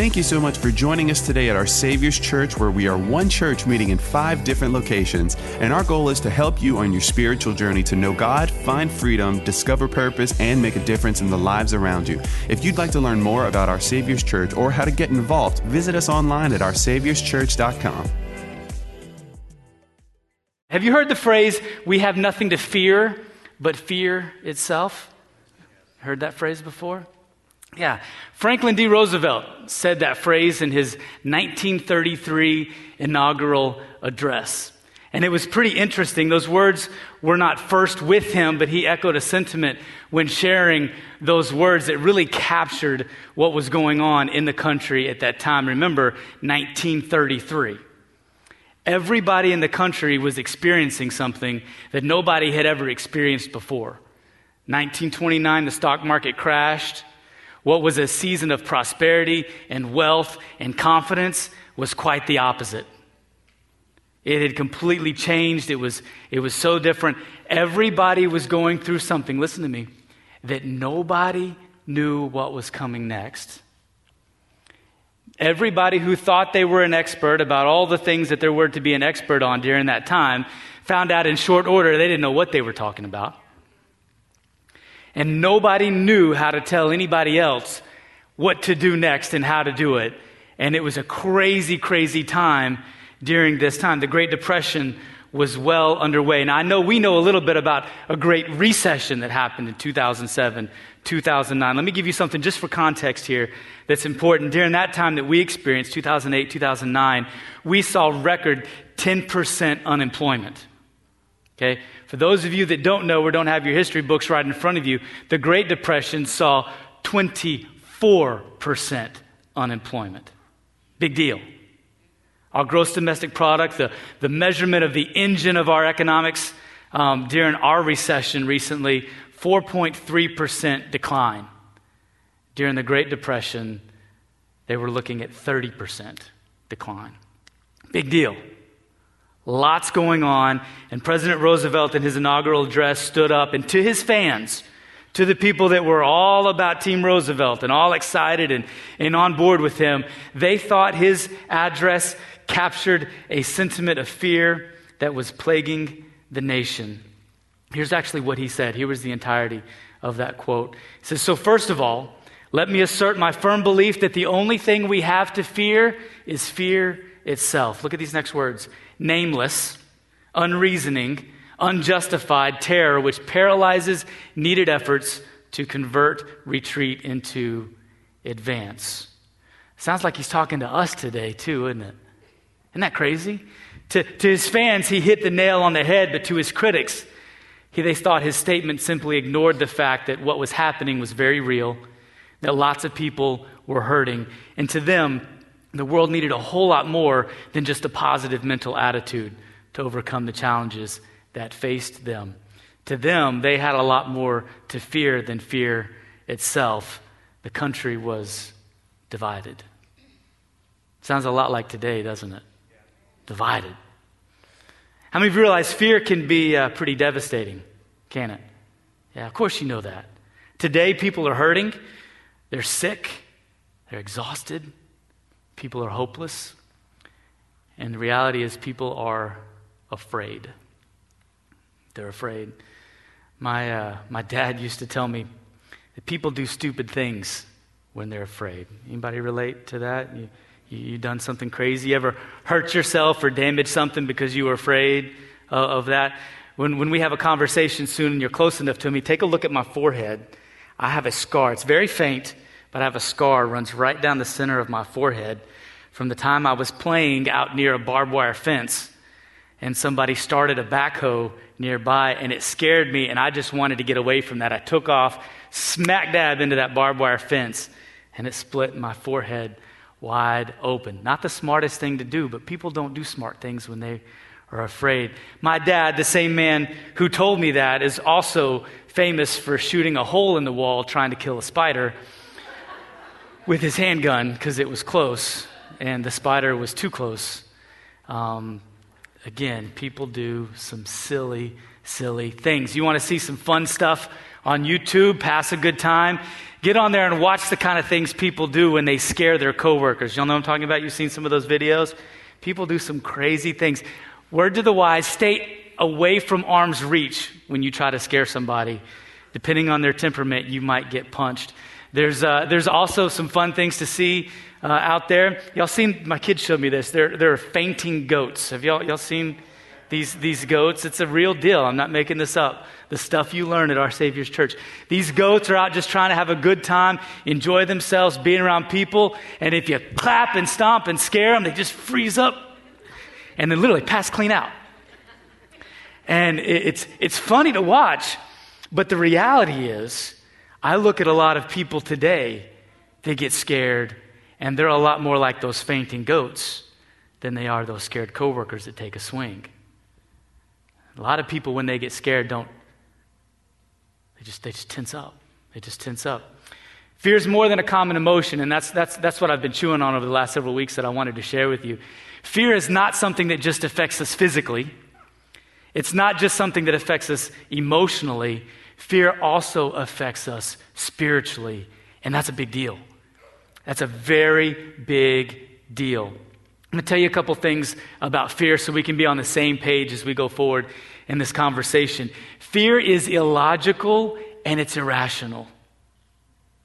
Thank you so much for joining us today at our Savior's Church, where we are one church meeting in five different locations. And our goal is to help you on your spiritual journey to know God, find freedom, discover purpose, and make a difference in the lives around you. If you'd like to learn more about our Savior's Church or how to get involved, visit us online at oursaviorschurch.com. Have you heard the phrase, we have nothing to fear but fear itself? Heard that phrase before? Yeah. Franklin D. Roosevelt said that phrase in his 1933 inaugural address. And it was pretty interesting. Those words were not first with him, but he echoed a sentiment when sharing those words that really captured what was going on in the country at that time. Remember, 1933. Everybody in the country was experiencing something that nobody had ever experienced before. 1929, the stock market crashed. What was a season of prosperity and wealth and confidence was quite the opposite. It had completely changed. It was, it was so different. Everybody was going through something, listen to me, that nobody knew what was coming next. Everybody who thought they were an expert about all the things that there were to be an expert on during that time found out in short order they didn't know what they were talking about. And nobody knew how to tell anybody else what to do next and how to do it. And it was a crazy, crazy time during this time. The Great Depression was well underway. And I know we know a little bit about a great recession that happened in 2007, 2009. Let me give you something just for context here that's important. During that time that we experienced, 2008, 2009, we saw record 10% unemployment. Okay? For those of you that don't know or don't have your history books right in front of you, the Great Depression saw 24% unemployment. Big deal. Our gross domestic product, the, the measurement of the engine of our economics um, during our recession recently, 4.3% decline. During the Great Depression, they were looking at 30% decline. Big deal. Lots going on. And President Roosevelt, in his inaugural address, stood up and to his fans, to the people that were all about Team Roosevelt and all excited and, and on board with him, they thought his address captured a sentiment of fear that was plaguing the nation. Here's actually what he said. Here was the entirety of that quote. He says, So, first of all, let me assert my firm belief that the only thing we have to fear is fear itself. Look at these next words nameless, unreasoning, unjustified terror which paralyzes needed efforts to convert retreat into advance. Sounds like he's talking to us today, too, isn't it? Isn't that crazy? To, to his fans, he hit the nail on the head, but to his critics, he, they thought his statement simply ignored the fact that what was happening was very real, that lots of people were hurting. And to them, the world needed a whole lot more than just a positive mental attitude to overcome the challenges that faced them. To them, they had a lot more to fear than fear itself. The country was divided. Sounds a lot like today, doesn't it? Divided. How many of you realize fear can be uh, pretty devastating, can it? Yeah, of course you know that. Today, people are hurting, they're sick, they're exhausted, People are hopeless. And the reality is, people are afraid. They're afraid. My, uh, my dad used to tell me that people do stupid things when they're afraid. Anybody relate to that? You, you, you done something crazy? You ever hurt yourself or damaged something because you were afraid of, of that? When, when we have a conversation soon and you're close enough to me, take a look at my forehead. I have a scar. It's very faint, but I have a scar runs right down the center of my forehead from the time I was playing out near a barbed wire fence and somebody started a backhoe nearby and it scared me and I just wanted to get away from that. I took off smack dab into that barbed wire fence and it split my forehead wide open. Not the smartest thing to do, but people don't do smart things when they are afraid. My dad, the same man who told me that, is also famous for shooting a hole in the wall trying to kill a spider with his handgun because it was close and the spider was too close. Um, again, people do some silly, silly things. You want to see some fun stuff on YouTube, pass a good time? get on there and watch the kind of things people do when they scare their coworkers. Y'all know I'm talking about? You've seen some of those videos? People do some crazy things. Word to the wise, stay away from arm's reach when you try to scare somebody. Depending on their temperament, you might get punched. There's, uh, there's also some fun things to see uh, out there. Y'all seen, my kids showed me this. There, there are fainting goats. Have y'all, y'all seen these, these goats? It's a real deal. I'm not making this up. The stuff you learn at Our Savior's Church. These goats are out just trying to have a good time, enjoy themselves, being around people. And if you clap and stomp and scare them, they just freeze up and then literally pass clean out. And it's, it's funny to watch, but the reality is, I look at a lot of people today, they get scared, and they're a lot more like those fainting goats than they are those scared coworkers that take a swing. A lot of people, when they get scared, don't, they just, they just tense up. They just tense up. Fear is more than a common emotion, and that's, that's, that's what I've been chewing on over the last several weeks that I wanted to share with you. Fear is not something that just affects us physically. It's not just something that affects us emotionally, fear also affects us spiritually. And that's a big deal. That's a very big deal. I'm going to tell you a couple things about fear so we can be on the same page as we go forward in this conversation. Fear is illogical and it's irrational.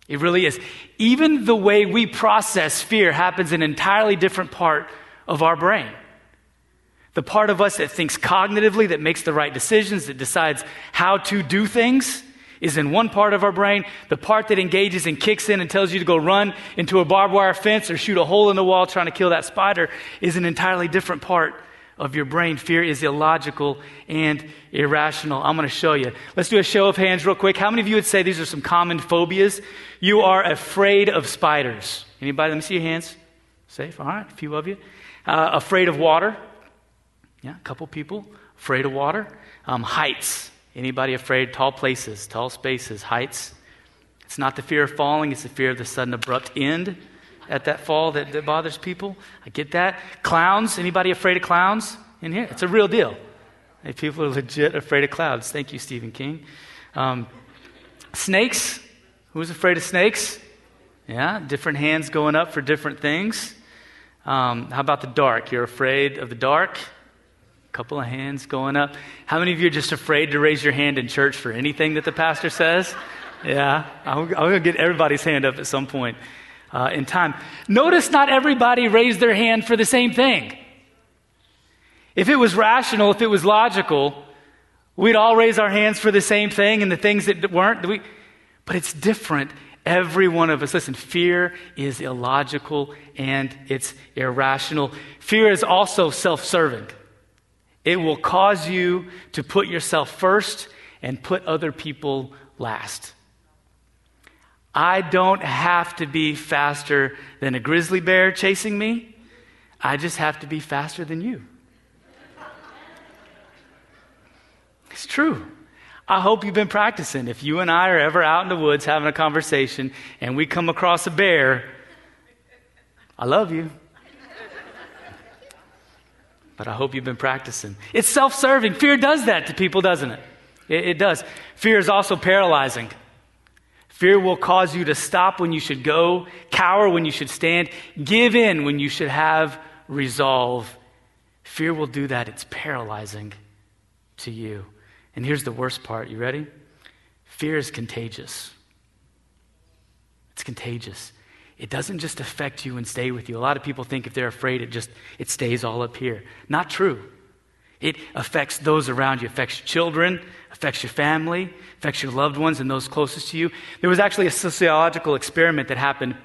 It really is. Even the way we process fear happens in an entirely different part of our brain. The part of us that thinks cognitively, that makes the right decisions, that decides how to do things, is in one part of our brain. The part that engages and kicks in and tells you to go run into a barbed wire fence or shoot a hole in the wall trying to kill that spider is an entirely different part of your brain. Fear is illogical and irrational. I'm going to show you. Let's do a show of hands real quick. How many of you would say these are some common phobias? You are afraid of spiders. Anybody? Let me see your hands. Safe. All right. A few of you. Uh, afraid of water. Yeah, a couple people afraid of water. Um, heights. Anybody afraid? Tall places, tall spaces, heights. It's not the fear of falling, it's the fear of the sudden abrupt end at that fall that, that bothers people. I get that. Clowns. Anybody afraid of clowns in here? It's a real deal. Hey, people are legit afraid of clowns. Thank you, Stephen King. Um, snakes. Who's afraid of snakes? Yeah, different hands going up for different things. Um, how about the dark? You're afraid of the dark? Couple of hands going up. How many of you are just afraid to raise your hand in church for anything that the pastor says? Yeah, I'm, I'm going to get everybody's hand up at some point uh, in time. Notice not everybody raised their hand for the same thing. If it was rational, if it was logical, we'd all raise our hands for the same thing and the things that weren't. We, but it's different. Every one of us, listen, fear is illogical and it's irrational. Fear is also self serving. It will cause you to put yourself first and put other people last. I don't have to be faster than a grizzly bear chasing me. I just have to be faster than you. It's true. I hope you've been practicing. If you and I are ever out in the woods having a conversation and we come across a bear, I love you but I hope you've been practicing. It's self serving. Fear does that to people, doesn't it? it? It does. Fear is also paralyzing. Fear will cause you to stop when you should go, cower when you should stand, give in when you should have resolve. Fear will do that. It's paralyzing to you. And here's the worst part. You ready? Fear is contagious. It's contagious it doesn't just affect you and stay with you. A lot of people think if they're afraid, it just it stays all up here. Not true. It affects those around you, affects your children, affects your family, affects your loved ones and those closest to you. There was actually a sociological experiment that happened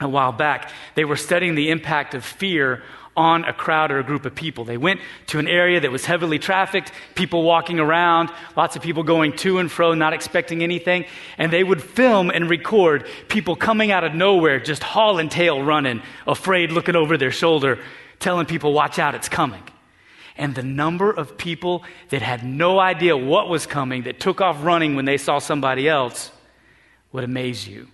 a while back. They were studying the impact of fear on a crowd or a group of people. They went to an area that was heavily trafficked, people walking around, lots of people going to and fro, not expecting anything. And they would film and record people coming out of nowhere, just haul and tail running, afraid, looking over their shoulder, telling people, watch out, it's coming. And the number of people that had no idea what was coming, that took off running when they saw somebody else, would amaze you.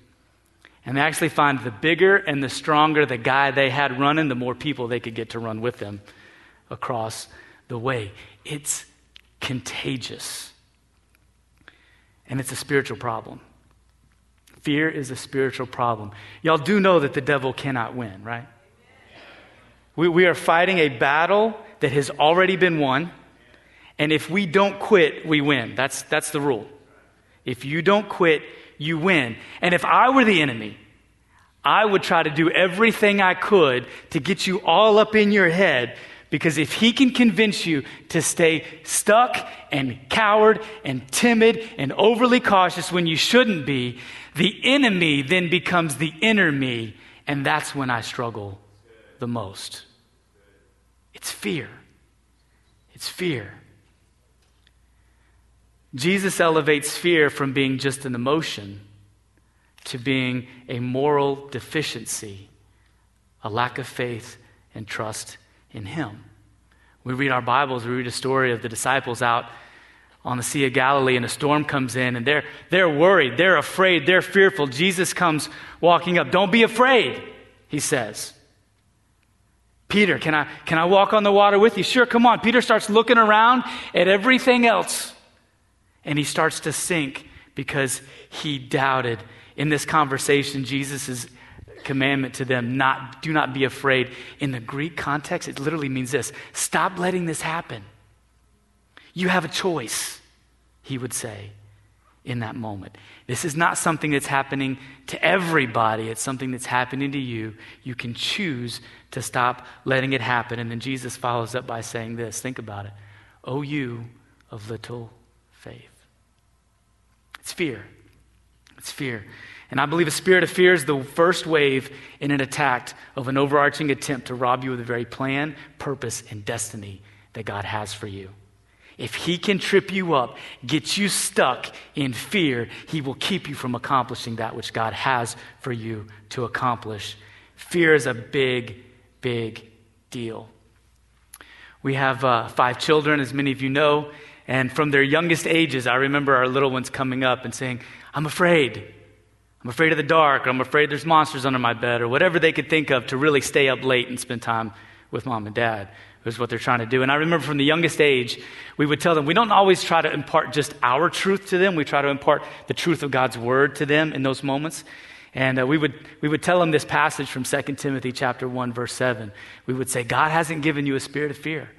And they actually find the bigger and the stronger the guy they had running, the more people they could get to run with them across the way. It's contagious. And it's a spiritual problem. Fear is a spiritual problem. Y'all do know that the devil cannot win, right? We, we are fighting a battle that has already been won. And if we don't quit, we win. That's, that's the rule. If you don't quit, you win. And if I were the enemy, I would try to do everything I could to get you all up in your head because if he can convince you to stay stuck and coward and timid and overly cautious when you shouldn't be, the enemy then becomes the inner me, and that's when I struggle the most. It's fear. It's fear. Jesus elevates fear from being just an emotion to being a moral deficiency, a lack of faith and trust in Him. We read our Bibles, we read a story of the disciples out on the Sea of Galilee, and a storm comes in, and they're, they're worried, they're afraid, they're fearful. Jesus comes walking up. Don't be afraid, he says. Peter, can I, can I walk on the water with you? Sure, come on. Peter starts looking around at everything else, and he starts to sink because he doubted. In this conversation, Jesus commandment to them not do not be afraid. In the greek context it literally means this stop letting this happen. You have a choice he would say in that moment. This is not something that's happening to everybody. It's something that's happening to you. You can choose to stop letting it happen. And then jesus follows up by saying this. Think about it. Oh you of little faith it's fear it's fear and I believe a spirit of fear is the first wave in an attack of an overarching attempt to rob you of the very plan, purpose, and destiny that God has for you. If He can trip you up, get you stuck in fear, He will keep you from accomplishing that which God has for you to accomplish. Fear is a big, big deal. We have uh, five children, as many of you know, and from their youngest ages, I remember our little ones coming up and saying, I'm afraid. I'm afraid of the dark, or I'm afraid there's monsters under my bed, or whatever they could think of to really stay up late and spend time with mom and dad was what they're trying to do. And I remember from the youngest age, we would tell them, we don't always try to impart just our truth to them. We try to impart the truth of God's word to them in those moments. And uh, we, would, we would tell them this passage from 2 Timothy chapter 1, verse 7. We would say, God hasn't given you a spirit of fear,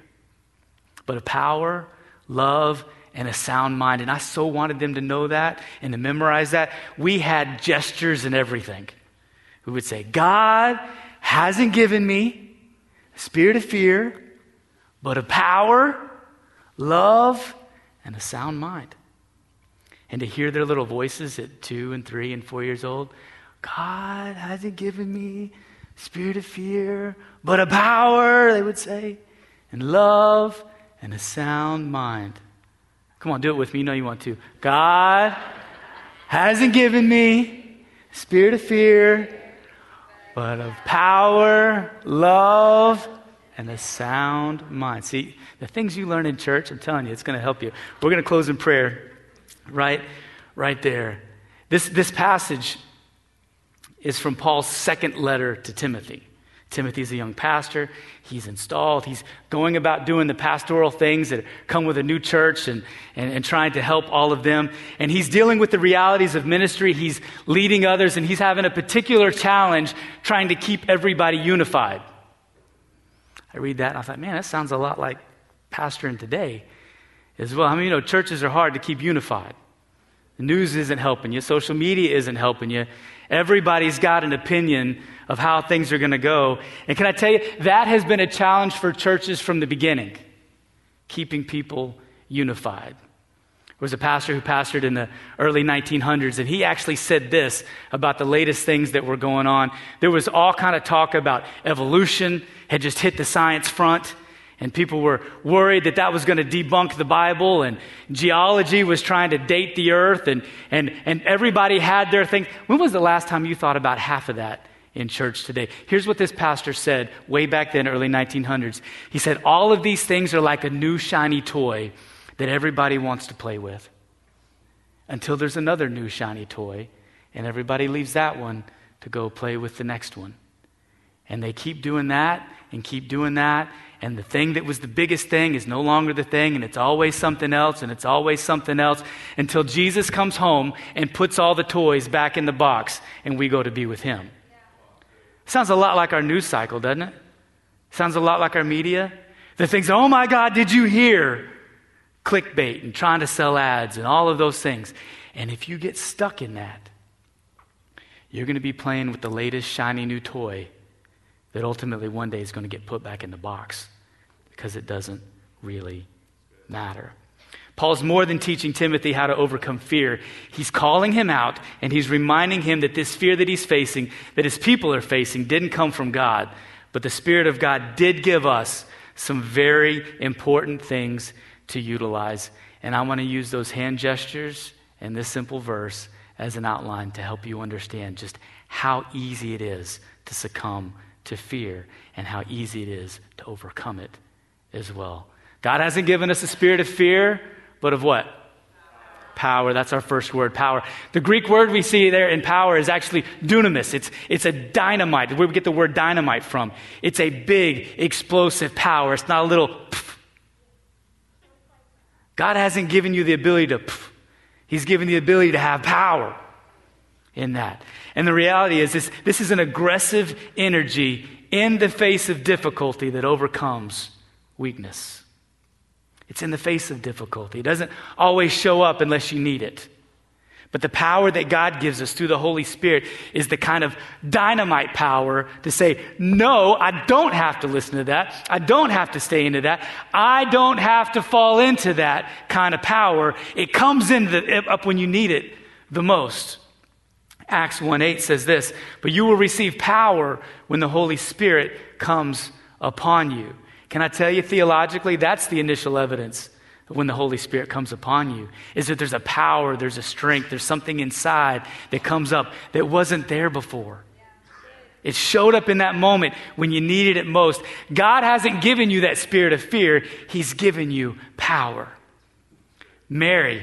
but of power, love, and a sound mind. And I so wanted them to know that and to memorize that. We had gestures and everything. We would say, God hasn't given me a spirit of fear, but of power, love, and a sound mind. And to hear their little voices at two and three and four years old, God hasn't given me spirit of fear, but a power, they would say, and love and a sound mind. Come on, do it with me. You know you want to. God hasn't given me spirit of fear, but of power, love, and a sound mind. See, the things you learn in church, I'm telling you, it's going to help you. We're going to close in prayer right, right there. This, this passage is from Paul's second letter to Timothy. Timothy's a young pastor. He's installed. He's going about doing the pastoral things that come with a new church and, and, and, trying to help all of them. And he's dealing with the realities of ministry. He's leading others, and he's having a particular challenge trying to keep everybody unified. I read that and I thought, man, that sounds a lot like pastoring today as well. I mean, you know, churches are hard to keep unified. The news isn't helping you, social media isn't helping you. Everybody's got an opinion of how things are going to go. And can I tell you, that has been a challenge for churches from the beginning, keeping people unified. There was a pastor who pastored in the early 1900s, and he actually said this about the latest things that were going on. There was all kind of talk about evolution had just hit the science front. And people were worried that that was going to debunk the Bible, and geology was trying to date the earth, and, and, and everybody had their thing. When was the last time you thought about half of that in church today? Here's what this pastor said way back then, early 1900s. He said, All of these things are like a new shiny toy that everybody wants to play with until there's another new shiny toy, and everybody leaves that one to go play with the next one. And they keep doing that and keep doing that and the thing that was the biggest thing is no longer the thing, and it's always something else, and it's always something else until Jesus comes home and puts all the toys back in the box and we go to be with him. Sounds a lot like our news cycle, doesn't it? Sounds a lot like our media. The things, oh my God, did you hear? Clickbait and trying to sell ads and all of those things. And if you get stuck in that, you're going to be playing with the latest shiny new toy that ultimately one day is going to get put back in the box because it doesn't really matter. Paul's more than teaching Timothy how to overcome fear. He's calling him out and he's reminding him that this fear that he's facing, that his people are facing, didn't come from God, but the Spirit of God did give us some very important things to utilize. And I want to use those hand gestures and this simple verse as an outline to help you understand just how easy it is to succumb to fear and how easy it is to overcome it as well. God hasn't given us a spirit of fear, but of what? Power. That's our first word, power. The Greek word we see there in power is actually dunamis. It's, it's a dynamite, where we get the word dynamite from. It's a big, explosive power. It's not a little pff. God hasn't given you the ability to pff. He's given the ability to have power in that. And the reality is this, this is an aggressive energy in the face of difficulty that overcomes weakness. It's in the face of difficulty. It doesn't always show up unless you need it. But the power that God gives us through the Holy Spirit is the kind of dynamite power to say, no, I don't have to listen to that. I don't have to stay into that. I don't have to fall into that kind of power. It comes in the, up when you need it the most. Acts 1 8 says this, but you will receive power when the Holy Spirit comes upon you. Can I tell you theologically, that's the initial evidence when the Holy Spirit comes upon you, is that there's a power, there's a strength, there's something inside that comes up that wasn't there before. It showed up in that moment when you needed it most. God hasn't given you that spirit of fear, He's given you power. Mary,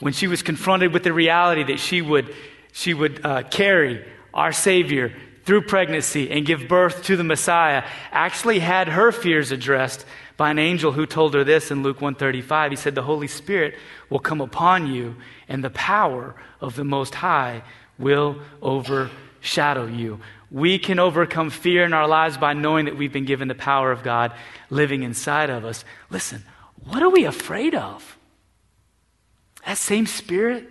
when she was confronted with the reality that she would, she would uh, carry our Savior through pregnancy and give birth to the Messiah, actually had her fears addressed by an angel who told her this in Luke 135. He said, The Holy Spirit will come upon you, and the power of the Most High will overshadow you. We can overcome fear in our lives by knowing that we've been given the power of God living inside of us. Listen, what are we afraid of? That same spirit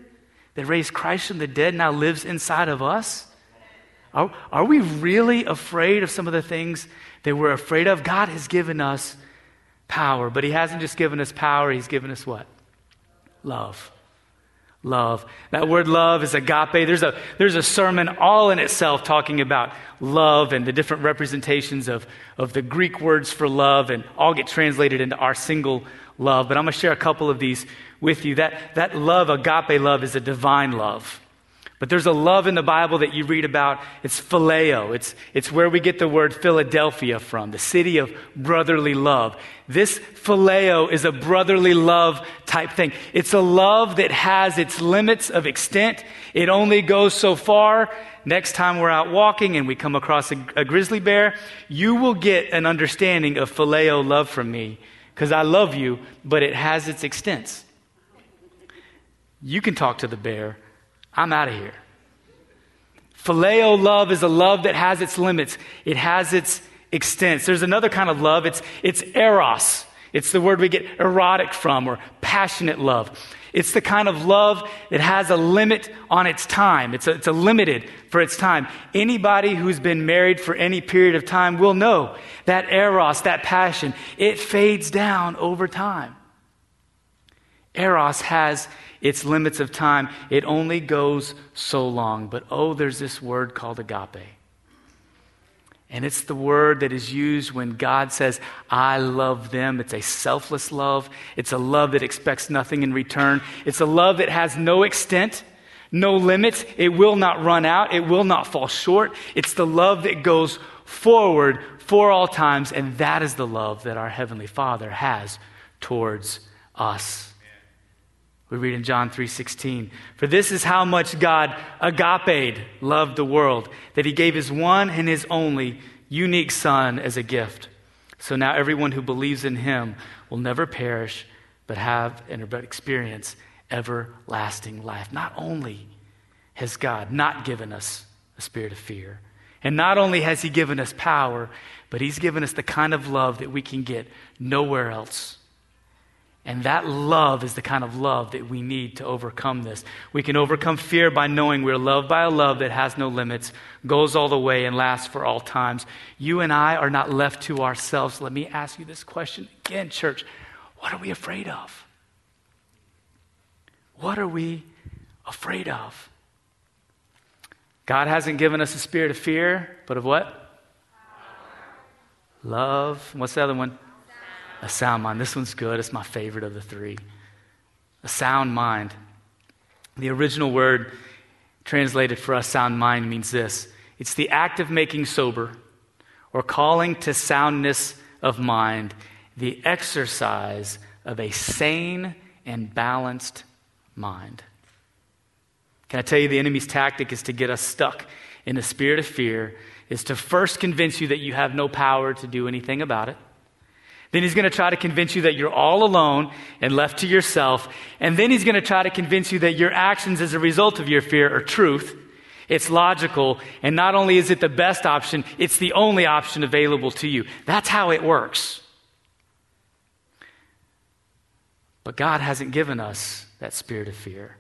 that raised Christ from the dead now lives inside of us. Are, are we really afraid of some of the things that we're afraid of? God has given us power, but He hasn't just given us power, He's given us what? Love. Love. That word love is agape. There's a, there's a sermon all in itself talking about love and the different representations of, of the Greek words for love, and all get translated into our single love. But I'm going to share a couple of these with you. That, that love, agape love, is a divine love. But there's a love in the Bible that you read about. It's phileo. It's, it's where we get the word Philadelphia from, the city of brotherly love. This phileo is a brotherly love type thing. It's a love that has its limits of extent. It only goes so far. Next time we're out walking and we come across a, a grizzly bear, you will get an understanding of phileo love from me because I love you, but it has its extents. You can talk to the bear I'm out of here. Phileo love is a love that has its limits, it has its extents. There's another kind of love, it's, it's eros. It's the word we get erotic from, or passionate love. It's the kind of love that has a limit on its time. It's a, it's a limited for its time. Anybody who's been married for any period of time will know that eros, that passion, it fades down over time. Eros has its limits of time. It only goes so long. But oh, there's this word called agape. And it's the word that is used when God says, I love them. It's a selfless love. It's a love that expects nothing in return. It's a love that has no extent, no limits. It will not run out. It will not fall short. It's the love that goes forward for all times. And that is the love that our Heavenly Father has towards us. We read in John 3:16, "For this is how much God agape loved the world, that he gave his one and his only unique son as a gift, So now everyone who believes in him will never perish, but have and experience everlasting life. Not only has God not given us a spirit of fear, and not only has he given us power, but he's given us the kind of love that we can get nowhere else. And that love is the kind of love that we need to overcome this. We can overcome fear by knowing we're loved by a love that has no limits, goes all the way, and lasts for all times. You and I are not left to ourselves. Let me ask you this question again, church. What are we afraid of? What are we afraid of? God hasn't given us a spirit of fear, but of what? Love. What's the other one? A sound mind. This one's good. It's my favorite of the three. A sound mind. The original word translated for us, sound mind, means this it's the act of making sober or calling to soundness of mind, the exercise of a sane and balanced mind. Can I tell you the enemy's tactic is to get us stuck in a spirit of fear, is to first convince you that you have no power to do anything about it. Then he's going to try to convince you that you're all alone and left to yourself. And then he's going to try to convince you that your actions as a result of your fear are truth. It's logical. And not only is it the best option, it's the only option available to you. That's how it works. But God hasn't given us that spirit of fear.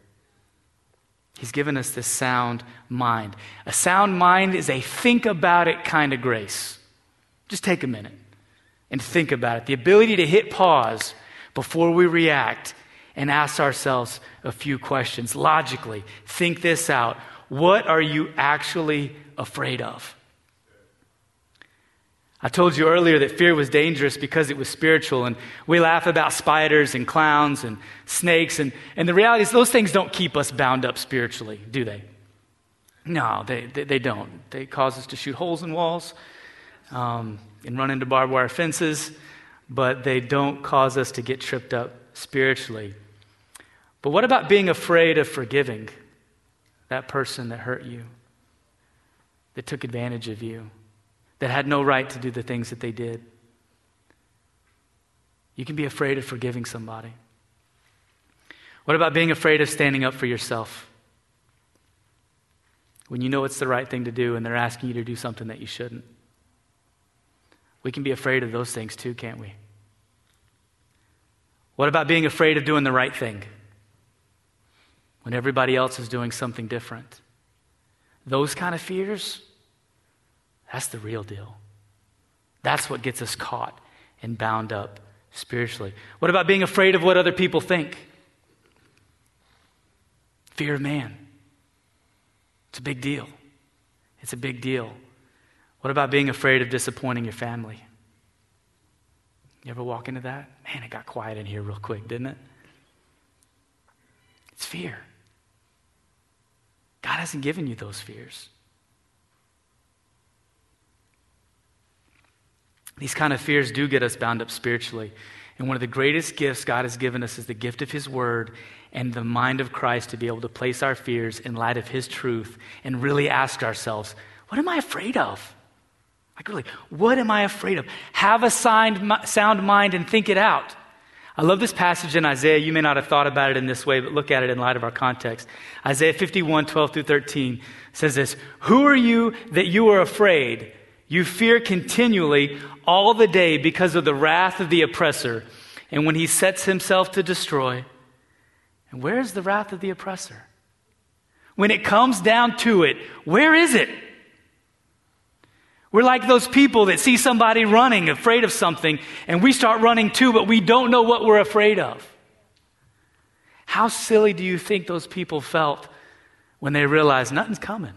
He's given us this sound mind. A sound mind is a think about it kind of grace. Just take a minute and think about it. The ability to hit pause before we react and ask ourselves a few questions logically. Think this out. What are you actually afraid of? I told you earlier that fear was dangerous because it was spiritual, and we laugh about spiders and clowns and snakes, and, and the reality is those things don't keep us bound up spiritually, do they? No, they, they, they don't. They cause us to shoot holes in walls. Um, and run into barbed wire fences, but they don't cause us to get tripped up spiritually. But what about being afraid of forgiving that person that hurt you, that took advantage of you, that had no right to do the things that they did? You can be afraid of forgiving somebody. What about being afraid of standing up for yourself? When you know it's the right thing to do and they're asking you to do something that you shouldn't. We can be afraid of those things too, can't we? What about being afraid of doing the right thing when everybody else is doing something different? Those kind of fears, that's the real deal. That's what gets us caught and bound up spiritually. What about being afraid of what other people think? Fear of man. It's a big deal. It's a big deal. What about being afraid of disappointing your family? You ever walk into that? Man, it got quiet in here real quick, didn't it? It's fear. God hasn't given you those fears. These kind of fears do get us bound up spiritually. And one of the greatest gifts God has given us is the gift of His Word and the mind of Christ to be able to place our fears in light of His truth and really ask ourselves, what am I afraid of? Like, really, what am I afraid of? Have a sound mind and think it out. I love this passage in Isaiah. You may not have thought about it in this way, but look at it in light of our context. Isaiah 51, 12 through 13 says this Who are you that you are afraid? You fear continually all the day because of the wrath of the oppressor, and when he sets himself to destroy. And where is the wrath of the oppressor? When it comes down to it, where is it? We're like those people that see somebody running, afraid of something, and we start running too, but we don't know what we're afraid of. How silly do you think those people felt when they realized nothing's coming?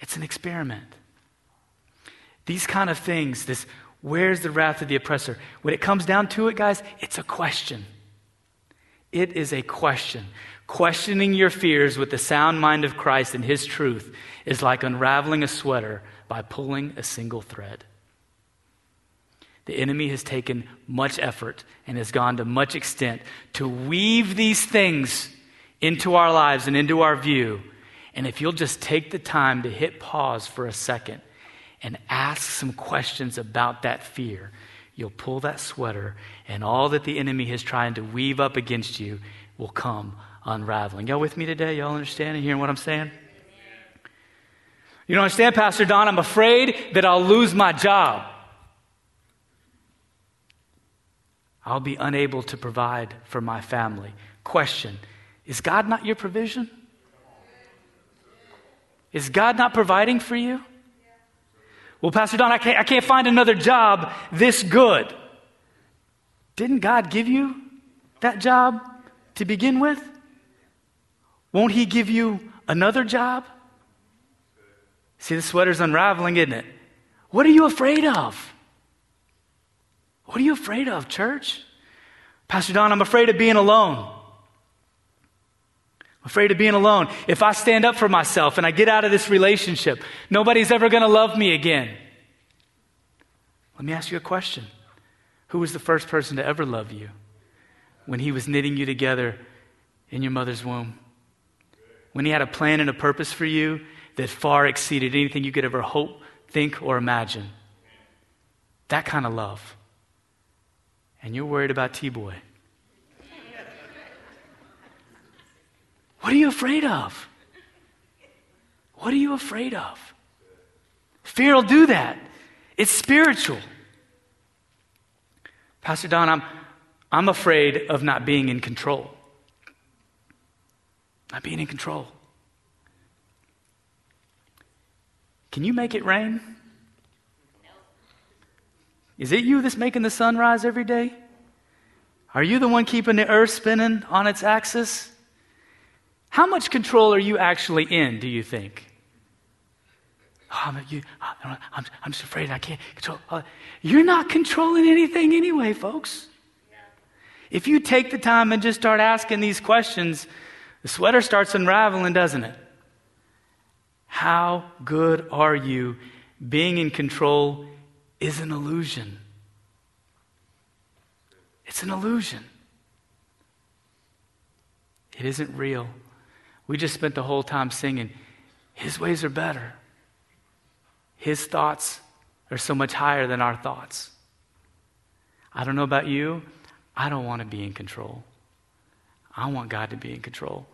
It's an experiment. These kind of things, this where's the wrath of the oppressor? When it comes down to it, guys, it's a question. It is a question. Questioning your fears with the sound mind of Christ and His truth is like unraveling a sweater by pulling a single thread. The enemy has taken much effort and has gone to much extent to weave these things into our lives and into our view. And if you'll just take the time to hit pause for a second and ask some questions about that fear, you'll pull that sweater, and all that the enemy is trying to weave up against you will come unraveling. Y'all with me today? Y'all understand and hearing what I'm saying? You don't understand, Pastor Don? I'm afraid that I'll lose my job. I'll be unable to provide for my family. Question Is God not your provision? Is God not providing for you? Well, Pastor Don, I can't, I can't find another job this good. Didn't God give you that job to begin with? Won't He give you another job? See, the sweater's unraveling, isn't it? What are you afraid of? What are you afraid of, church? Pastor Don, I'm afraid of being alone. I'm afraid of being alone. If I stand up for myself and I get out of this relationship, nobody's ever going to love me again. Let me ask you a question Who was the first person to ever love you when he was knitting you together in your mother's womb? When he had a plan and a purpose for you that far exceeded anything you could ever hope, think, or imagine? That kind of love. And you're worried about T Boy. What are you afraid of? What are you afraid of? Fear will do that. It's spiritual. Pastor Don, I'm, I'm afraid of not being in control. Not being in control. Can you make it rain? Is it you that's making the sun rise every day? Are you the one keeping the earth spinning on its axis? How much control are you actually in, do you think? Oh, I'm, you, I'm, I'm, just afraid I can't control. Uh, you're not controlling anything anyway, folks. If you take the time and just start asking these questions, the sweater starts unraveling, doesn't it? How good are you? Being in control is an illusion. It's an illusion. It isn't real. We just spent the whole time singing, His ways are better. His thoughts are so much higher than our thoughts. I don't know about you. I don't want to be in control. I want God to be in control.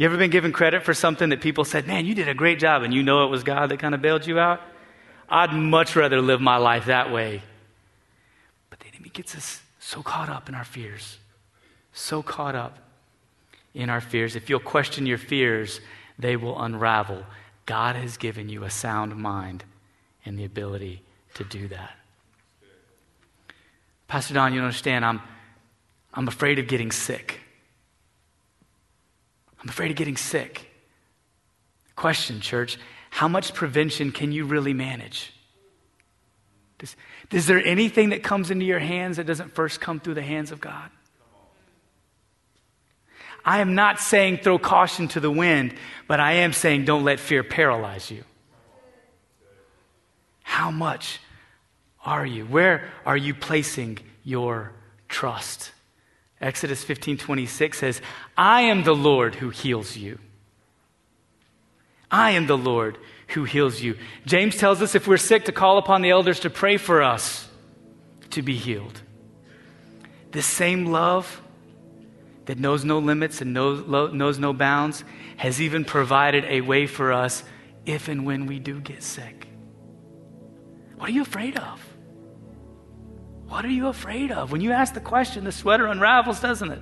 You ever been given credit for something that people said, man, you did a great job, and you know it was God that kind of bailed you out? I'd much rather live my life that way. But the enemy gets us so caught up in our fears, so caught up in our fears. If you'll question your fears, they will unravel. God has given you a sound mind and the ability to do that. Pastor Don, you understand, I'm, I'm afraid of getting sick. I'm afraid of getting sick. Question, church how much prevention can you really manage? Does, is there anything that comes into your hands that doesn't first come through the hands of God? I am not saying throw caution to the wind, but I am saying don't let fear paralyze you. How much are you? Where are you placing your trust? Exodus 15 26 says, I am the Lord who heals you. I am the Lord who heals you. James tells us if we're sick to call upon the elders to pray for us to be healed. This same love that knows no limits and knows, knows no bounds, has even provided a way for us if and when we do get sick. What are you afraid of? What are you afraid of? When you ask the question, the sweater unravels, doesn't it?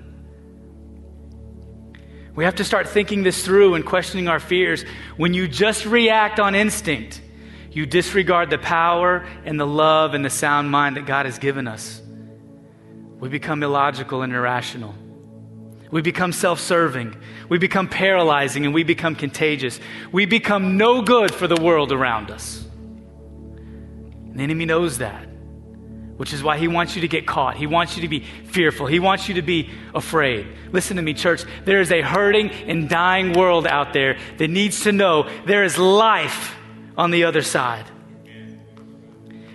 We have to start thinking this through and questioning our fears. When you just react on instinct, you disregard the power and the love and the sound mind that God has given us. We become illogical and irrational. We become self serving. We become paralyzing and we become contagious. We become no good for the world around us. The enemy knows that, which is why he wants you to get caught. He wants you to be fearful. He wants you to be afraid. Listen to me, church. There is a hurting and dying world out there that needs to know there is life on the other side.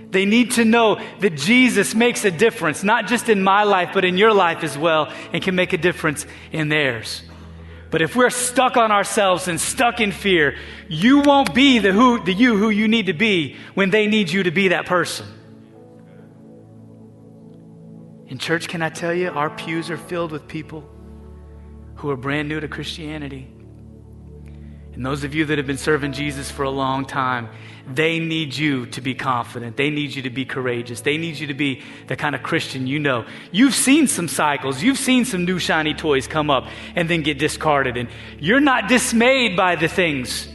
They need to know that Jesus makes a difference, not just in my life, but in your life as well, and can make a difference in theirs. But if we're stuck on ourselves and stuck in fear, you won't be the, who, the you who you need to be when they need you to be that person. In church, can I tell you, our pews are filled with people who are brand new to Christianity. And those of you that have been serving Jesus for a long time, they need you to be confident. They need you to be courageous. They need you to be the kind of Christian you know. You've seen some cycles. You've seen some new shiny toys come up and then get discarded. And you're not dismayed by the things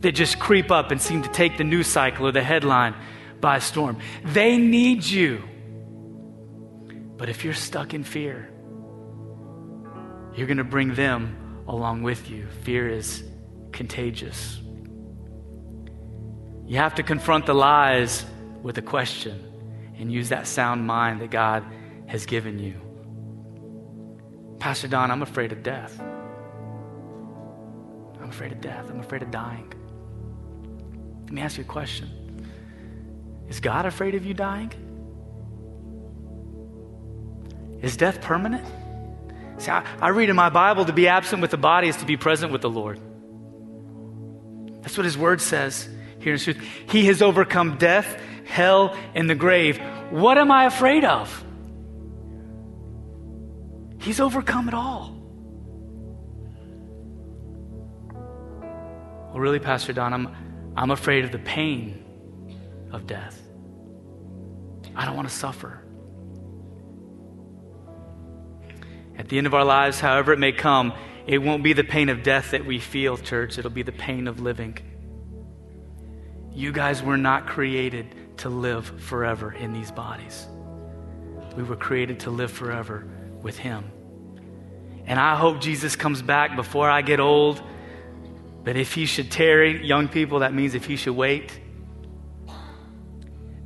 that just creep up and seem to take the news cycle or the headline by storm. They need you. But if you're stuck in fear, you're going to bring them along with you. Fear is contagious. You have to confront the lies with a question and use that sound mind that God has given you. Pastor Don, I'm afraid of death. I'm afraid of death. I'm afraid of dying. Let me ask you a question Is God afraid of you dying? Is death permanent? See, I, I read in my Bible to be absent with the body is to be present with the Lord. That's what his word says here in truth. He has overcome death, hell, and the grave. What am I afraid of? He's overcome it all. Well, really, Pastor Don, I'm, I'm afraid of the pain of death. I don't want to suffer. At the end of our lives, however it may come, it won't be the pain of death that we feel, church. It'll be the pain of living. You guys were not created to live forever in these bodies. We were created to live forever with Him. And I hope Jesus comes back before I get old. But if He should tarry, young people, that means if He should wait,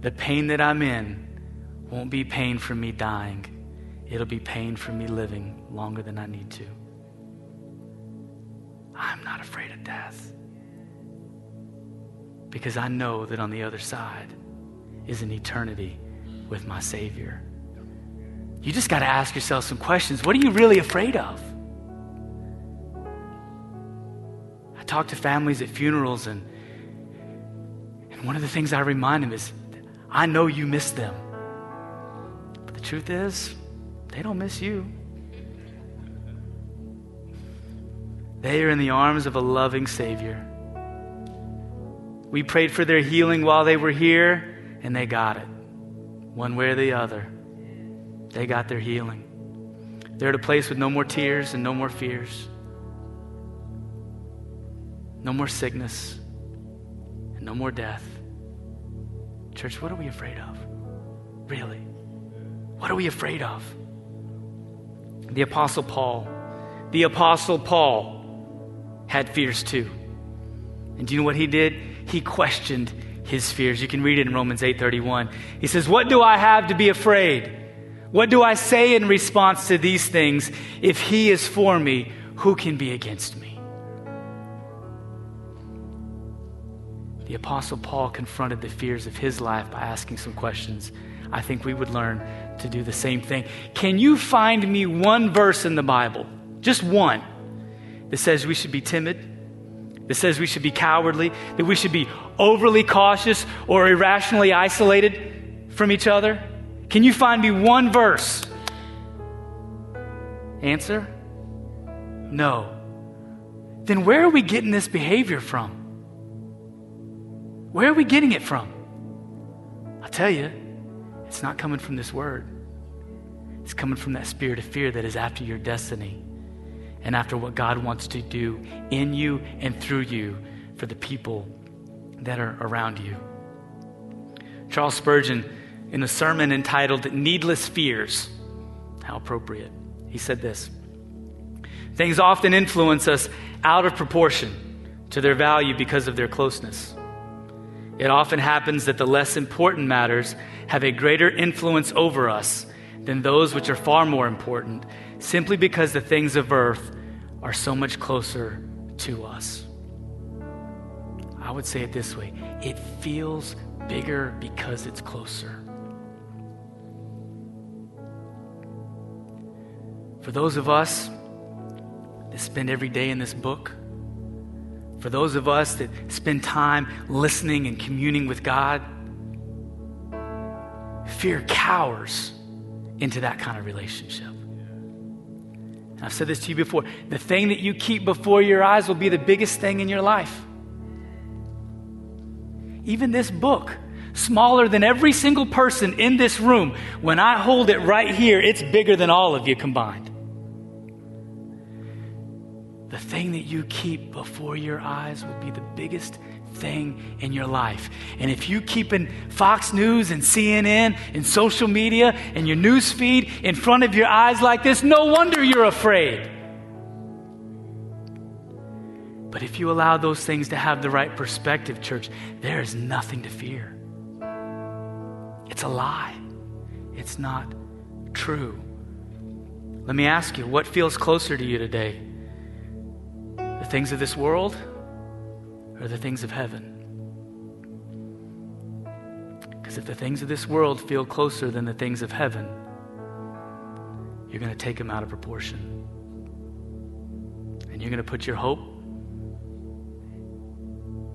the pain that I'm in won't be pain from me dying. It'll be pain for me living longer than I need to. I'm not afraid of death because I know that on the other side is an eternity with my Savior. You just got to ask yourself some questions. What are you really afraid of? I talk to families at funerals, and, and one of the things I remind them is I know you miss them. But the truth is, they don't miss you. They are in the arms of a loving Savior. We prayed for their healing while they were here, and they got it. One way or the other, they got their healing. They're at a place with no more tears and no more fears, no more sickness, and no more death. Church, what are we afraid of? Really? What are we afraid of? The Apostle Paul. The Apostle Paul had fears too. And do you know what he did? He questioned his fears. You can read it in Romans 8:31. He says, "What do I have to be afraid? What do I say in response to these things? If he is for me, who can be against me?" The apostle Paul confronted the fears of his life by asking some questions. I think we would learn to do the same thing. Can you find me one verse in the Bible? Just one that says we should be timid, that says we should be cowardly, that we should be overly cautious or irrationally isolated from each other? Can you find me one verse? Answer? No. Then where are we getting this behavior from? Where are we getting it from? I'll tell you, it's not coming from this word. It's coming from that spirit of fear that is after your destiny and after what God wants to do in you and through you for the people that are around you. Charles Spurgeon, in a sermon entitled Needless Fears, how appropriate, he said this Things often influence us out of proportion to their value because of their closeness. It often happens that the less important matters have a greater influence over us than those which are far more important simply because the things of earth are so much closer to us. I would say it this way it feels bigger because it's closer. For those of us that spend every day in this book, for those of us that spend time listening and communing with God, fear cowers into that kind of relationship. And I've said this to you before the thing that you keep before your eyes will be the biggest thing in your life. Even this book, smaller than every single person in this room, when I hold it right here, it's bigger than all of you combined. Thing that you keep before your eyes will be the biggest thing in your life. And if you keep in Fox News and CNN and social media and your news feed in front of your eyes like this, no wonder you're afraid. But if you allow those things to have the right perspective, church, there is nothing to fear. It's a lie. It's not true. Let me ask you, what feels closer to you today? The things of this world or the things of heaven? Because if the things of this world feel closer than the things of heaven, you're going to take them out of proportion. And you're going to put your hope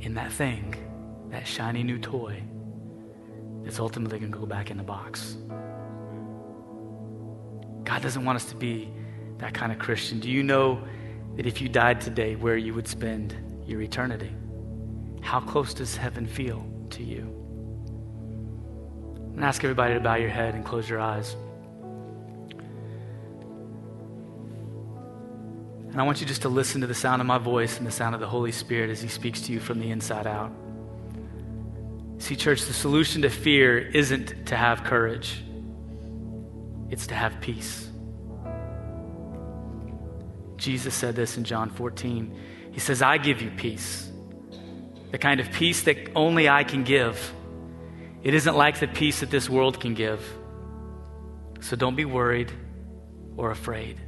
in that thing, that shiny new toy, that's ultimately going to go back in the box. God doesn't want us to be that kind of Christian. Do you know that if you died today, where you would spend your eternity? How close does heaven feel to you? To ask everybody to bow your head and close your eyes. And I want you just to listen to the sound of my voice and the sound of the Holy Spirit as He speaks to you from the inside out. See, church, the solution to fear isn't to have courage, it's to have peace. Jesus said this in John 14. He says, I give you peace, the kind of peace that only I can give. It isn't like the peace that this world can give. So don't be worried or afraid.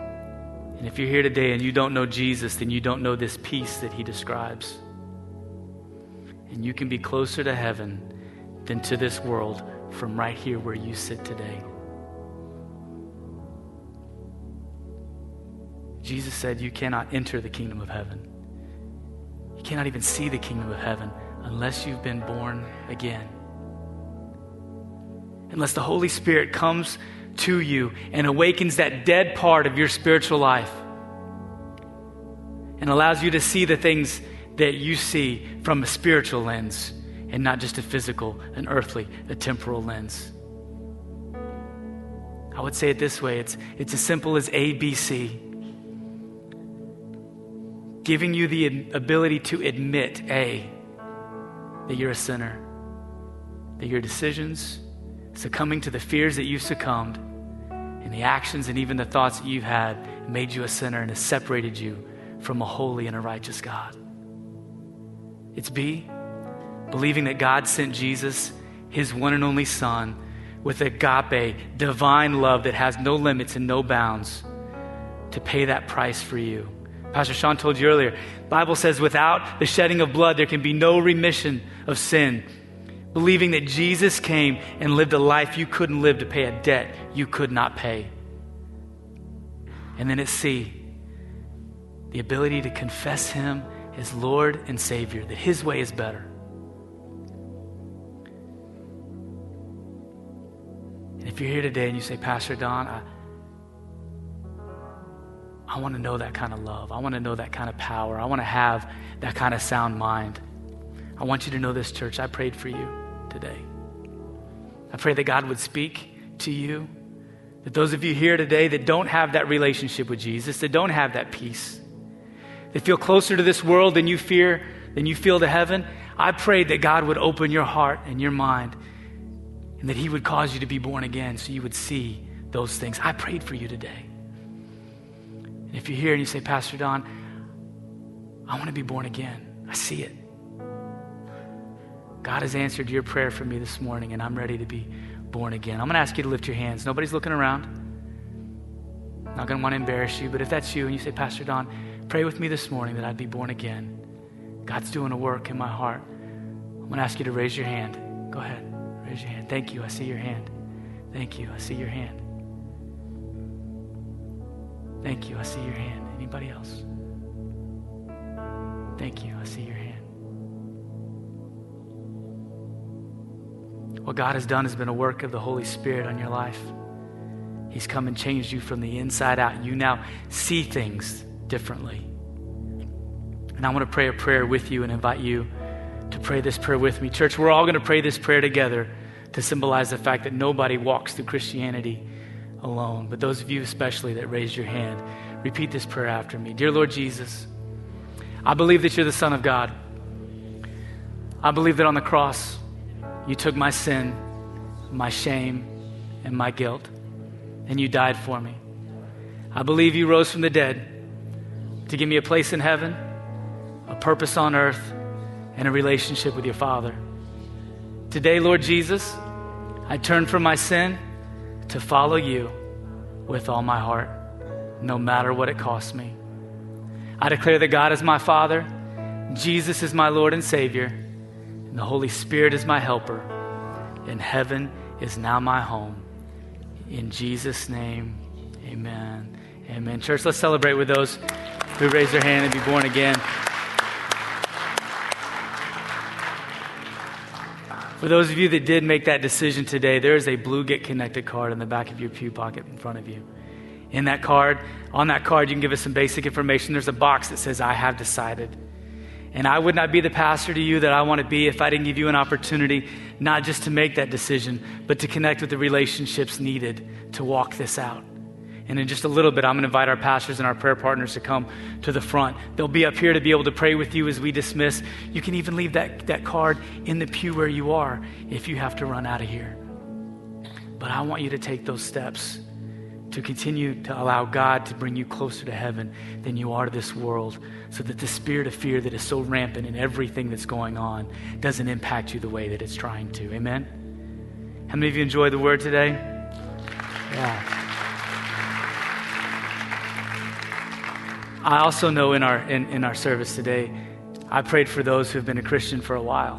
And if you're here today and you don't know Jesus, then you don't know this peace that he describes. And you can be closer to heaven than to this world from right here where you sit today. Jesus said, You cannot enter the kingdom of heaven. You cannot even see the kingdom of heaven unless you've been born again. Unless the Holy Spirit comes to you and awakens that dead part of your spiritual life and allows you to see the things that you see from a spiritual lens and not just a physical, an earthly, a temporal lens. I would say it this way it's, it's as simple as ABC giving you the ability to admit A, that you're a sinner, that your decisions, succumbing to the fears that you've succumbed, and the actions and even the thoughts that you've had made you a sinner and has separated you from a holy and a righteous God. It's B, believing that God sent Jesus, his one and only Son, with agape, divine love that has no limits and no bounds, to pay that price for you. Pastor Sean told you earlier, Bible says without the shedding of blood there can be no remission of sin believing that Jesus came and lived a life you couldn't live to pay a debt you could not pay. And then at C, the ability to confess Him as Lord and Savior, that His way is better. And if you're here today and you say, Pastor Don, I, I want to know that kind of love. I want to know that kind of power. I want to have that kind of sound mind. I want you to know this, church. I prayed for you today. I pray that God would speak to you. That those of you here today that don't have that relationship with Jesus, that don't have that peace, that feel closer to this world than you fear, than you feel to heaven, I pray that God would open your heart and your mind and that He would cause you to be born again so you would see those things. I prayed for you today. And if you're here and you say, Pastor Don, I want to be born again, I see it. God has answered your prayer for me this morning, and I'm ready to be born again. I'm going to ask you to lift your hands. Nobody's looking around. I'm not going to want to embarrass you, but if that's you and you say, Pastor Don, pray with me this morning that I'd be born again. God's doing a work in my heart. I'm going to ask you to raise your hand. Go ahead. Raise your hand. Thank you. I see your hand. Thank you. I see your hand. Thank you. I see your hand. Anybody else? Thank you. I see your hand. What God has done has been a work of the Holy Spirit on your life. He's come and changed you from the inside out. You now see things differently. And I want to pray a prayer with you and invite you to pray this prayer with me. Church, we're all going to pray this prayer together to symbolize the fact that nobody walks through Christianity alone. But those of you, especially, that raised your hand, repeat this prayer after me Dear Lord Jesus, I believe that you're the Son of God. I believe that on the cross, you took my sin, my shame, and my guilt, and you died for me. I believe you rose from the dead to give me a place in heaven, a purpose on earth, and a relationship with your Father. Today, Lord Jesus, I turn from my sin to follow you with all my heart, no matter what it costs me. I declare that God is my Father, Jesus is my Lord and Savior, and the Holy Spirit is my helper, and heaven is now my home. In Jesus' name, amen. Amen. Church, let's celebrate with those who raise their hand and be born again. For those of you that did make that decision today, there is a blue Get Connected card in the back of your pew pocket in front of you. In that card, on that card, you can give us some basic information. There's a box that says, I have decided. And I would not be the pastor to you that I want to be if I didn't give you an opportunity not just to make that decision, but to connect with the relationships needed to walk this out. And in just a little bit, I'm going to invite our pastors and our prayer partners to come to the front. They'll be up here to be able to pray with you as we dismiss. You can even leave that, that card in the pew where you are if you have to run out of here. But I want you to take those steps to continue to allow God to bring you closer to heaven than you are to this world so that the spirit of fear that is so rampant in everything that's going on doesn't impact you the way that it's trying to. Amen? How many of you enjoyed the word today? Yeah. I also know in our, in, in our service today, I prayed for those who've been a Christian for a while.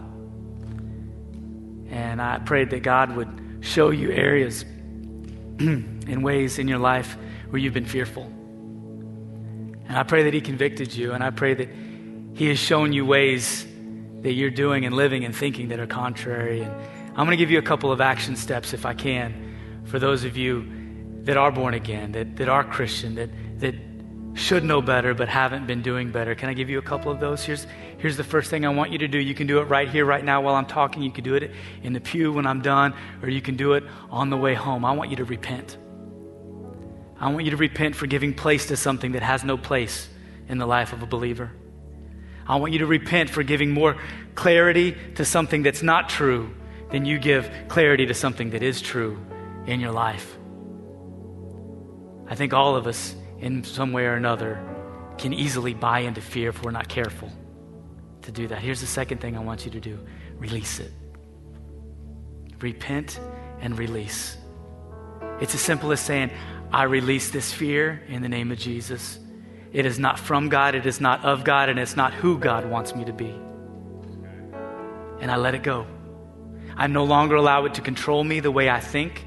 And I prayed that God would show you areas in ways in your life where you've been fearful. And I pray that He convicted you, and I pray that He has shown you ways that you're doing and living and thinking that are contrary. And I'm going to give you a couple of action steps, if I can, for those of you that are born again, that, that are Christian, that should know better but haven't been doing better. Can I give you a couple of those? Here's, here's the first thing I want you to do. You can do it right here, right now while I'm talking. You can do it in the pew when I'm done, or you can do it on the way home. I want you to repent. I want you to repent for giving place to something that has no place in the life of a believer. I want you to repent for giving more clarity to something that's not true than you give clarity to something that is true in your life. I think all of us in some way or another can easily buy into fear if we're not careful to do that. Here's the second thing I want you to do release it. Repent and release. It's as simple as saying, I release this fear in the name of Jesus. It is not from God, it is not of God, and it's not who God wants me to be. And I let it go. I no longer allow it to control me the way I think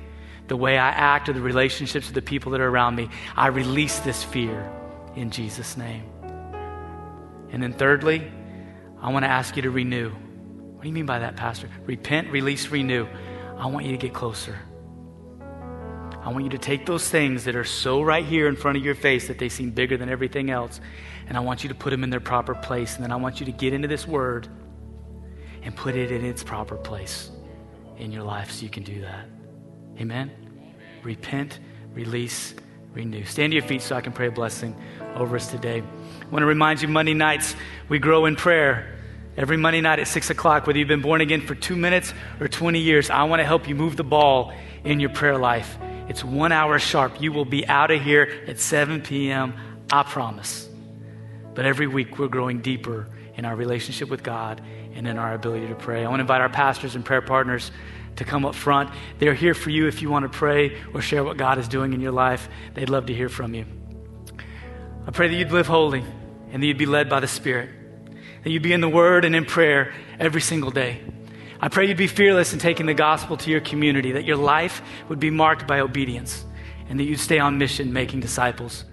the way I act or the relationships with the people that are around me. I release this fear in Jesus' name. And then, thirdly, I want to ask you to renew. What do you mean by that, Pastor? Repent, release, renew. I want you to get closer. I want you to take those things that are so right here in front of your face that they seem bigger than everything else, and I want you to put them in their proper place. And then I want you to get into this word and put it in its proper place in your life so you can do that. Amen? Repent, release, renew. Stand to your feet so I can pray a blessing over us today. I want to remind you Monday nights, we grow in prayer. Every Monday night at 6 o'clock, whether you've been born again for two minutes or 20 years, I want to help you move the ball in your prayer life. It's one hour sharp. You will be out of here at 7 p.m., I promise. But every week, we're growing deeper in our relationship with God and in our ability to pray. I want to invite our pastors and prayer partners to come up front. They're here for you if you want to pray or share what God is doing in your life. They'd love to hear from you. I pray that you'd live holy and that you'd be led by the Spirit, that you'd be in the Word and in prayer every single day. I pray you'd be fearless in taking the gospel to your community, that your life would be marked by obedience, and that you'd stay on mission making disciples.